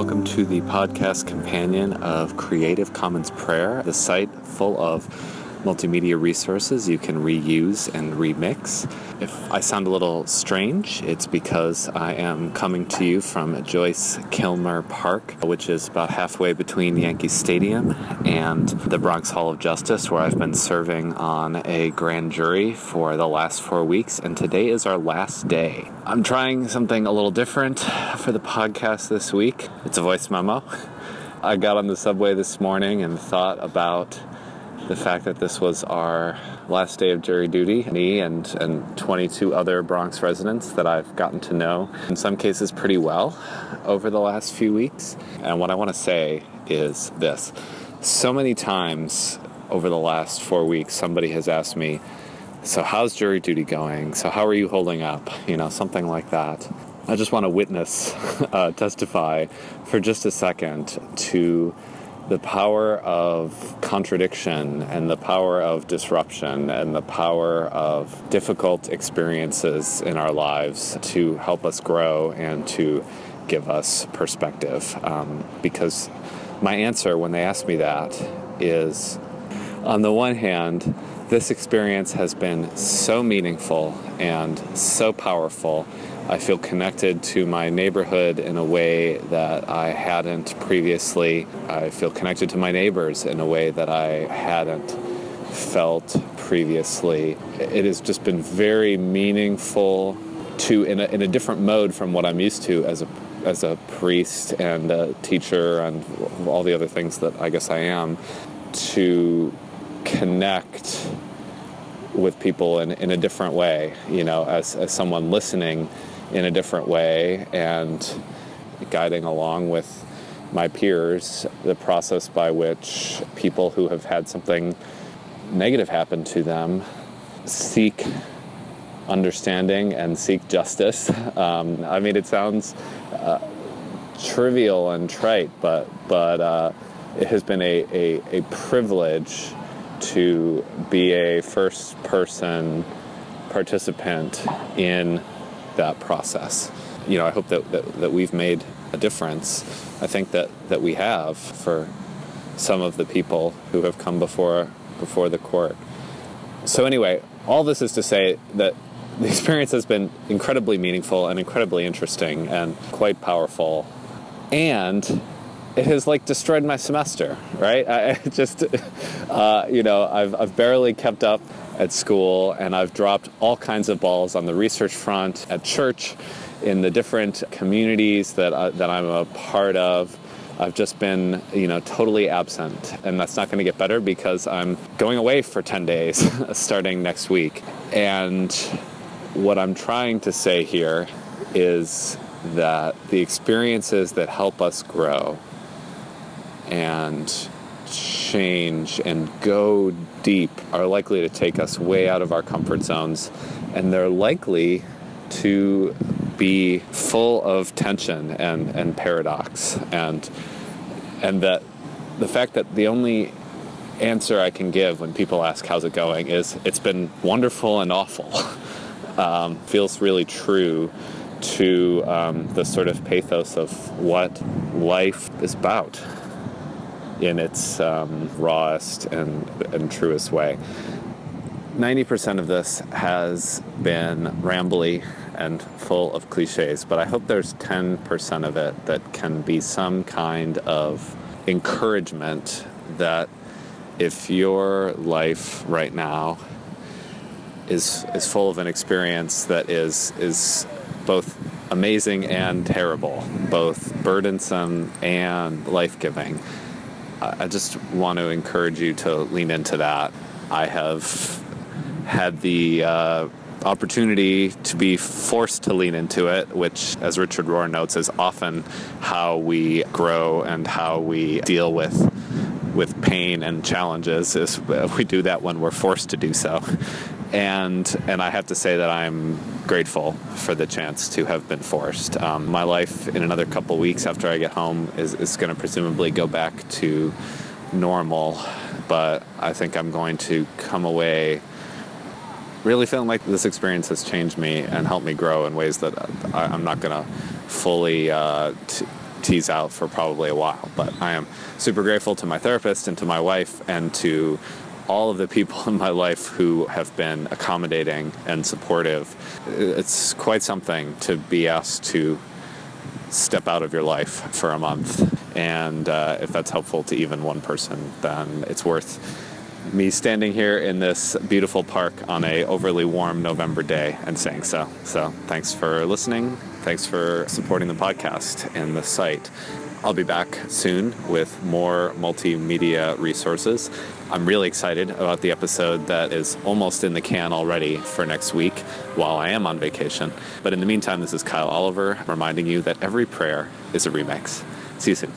Welcome to the podcast companion of Creative Commons Prayer, the site full of multimedia resources you can reuse and remix. If I sound a little strange, it's because I am coming to you from Joyce Kilmer Park, which is about halfway between Yankee Stadium and the Bronx Hall of Justice, where I've been serving on a grand jury for the last four weeks, and today is our last day. I'm trying something a little different for the podcast this week. It's a voice memo. I got on the subway this morning and thought about the fact that this was our last day of jury duty, me and, and 22 other Bronx residents that I've gotten to know, in some cases pretty well, over the last few weeks. And what I want to say is this so many times over the last four weeks, somebody has asked me, So, how's jury duty going? So, how are you holding up? You know, something like that. I just want to witness, uh, testify for just a second to the power of contradiction and the power of disruption and the power of difficult experiences in our lives to help us grow and to give us perspective. Um, because my answer when they ask me that is on the one hand, this experience has been so meaningful and so powerful I feel connected to my neighborhood in a way that I hadn't previously. I feel connected to my neighbors in a way that I hadn't felt previously. It has just been very meaningful to in a, in a different mode from what I'm used to as a as a priest and a teacher and all the other things that I guess I am to connect with people in, in a different way, you know, as, as someone listening in a different way and guiding along with my peers the process by which people who have had something negative happen to them seek understanding and seek justice. Um, I mean, it sounds uh, trivial and trite, but but uh, it has been a, a, a privilege to be a first person participant in that process. You know, I hope that, that, that we've made a difference. I think that, that we have for some of the people who have come before before the court. So anyway, all this is to say that the experience has been incredibly meaningful and incredibly interesting and quite powerful. And it has like destroyed my semester, right? I just, uh, you know, I've, I've barely kept up at school, and I've dropped all kinds of balls on the research front, at church, in the different communities that, uh, that I'm a part of. I've just been, you know, totally absent. And that's not going to get better because I'm going away for 10 days starting next week. And what I'm trying to say here is that the experiences that help us grow and change and go deep are likely to take us way out of our comfort zones, and they're likely to be full of tension and, and paradox. And and that the fact that the only answer I can give when people ask how's it going is it's been wonderful and awful. Um, feels really true to um, the sort of pathos of what life is about in its um, rawest and, and truest way. 90% of this has been rambly and full of cliches, but I hope there's 10% of it that can be some kind of encouragement that if your life right now is is full of an experience that is is both amazing and terrible, both burdensome and life-giving I just want to encourage you to lean into that. I have had the uh, opportunity to be forced to lean into it, which, as Richard Rohr notes, is often how we grow and how we deal with with pain and challenges. Is we do that when we're forced to do so, and and I have to say that I'm grateful for the chance to have been forced. Um, my life in another couple weeks after I get home is, is going to presumably go back to normal, but I think I'm going to come away really feeling like this experience has changed me and helped me grow in ways that I, am not going to fully uh, t- tease out for probably a while. But I am super grateful to my therapist and to my wife and to all of the people in my life who have been accommodating and supportive. It's quite something to be asked to step out of your life for a month. And uh, if that's helpful to even one person, then it's worth me standing here in this beautiful park on a overly warm November day and saying so. So thanks for listening. Thanks for supporting the podcast and the site. I'll be back soon with more multimedia resources. I'm really excited about the episode that is almost in the can already for next week while I am on vacation. But in the meantime, this is Kyle Oliver reminding you that every prayer is a remix. See you soon.